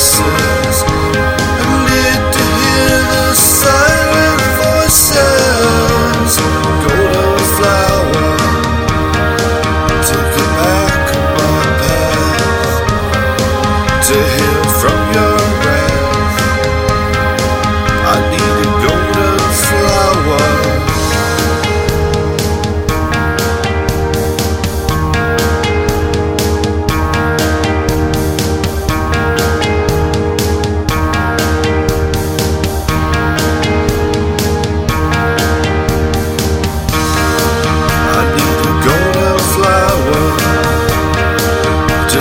choices.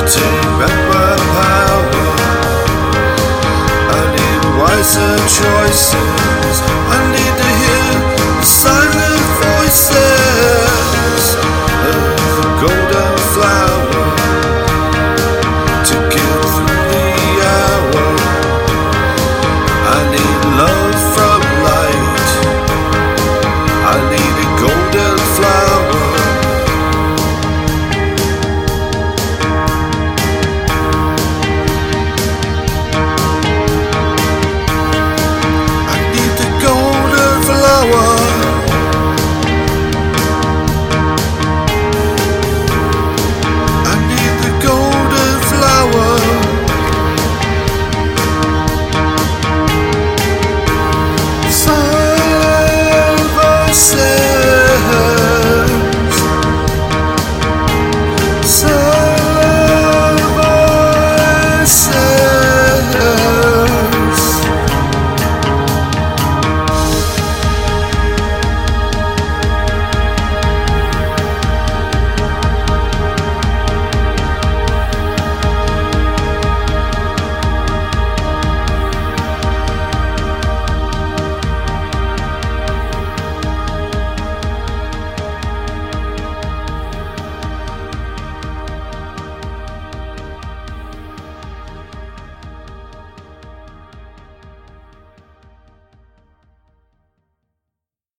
Take back power. Wiser choices.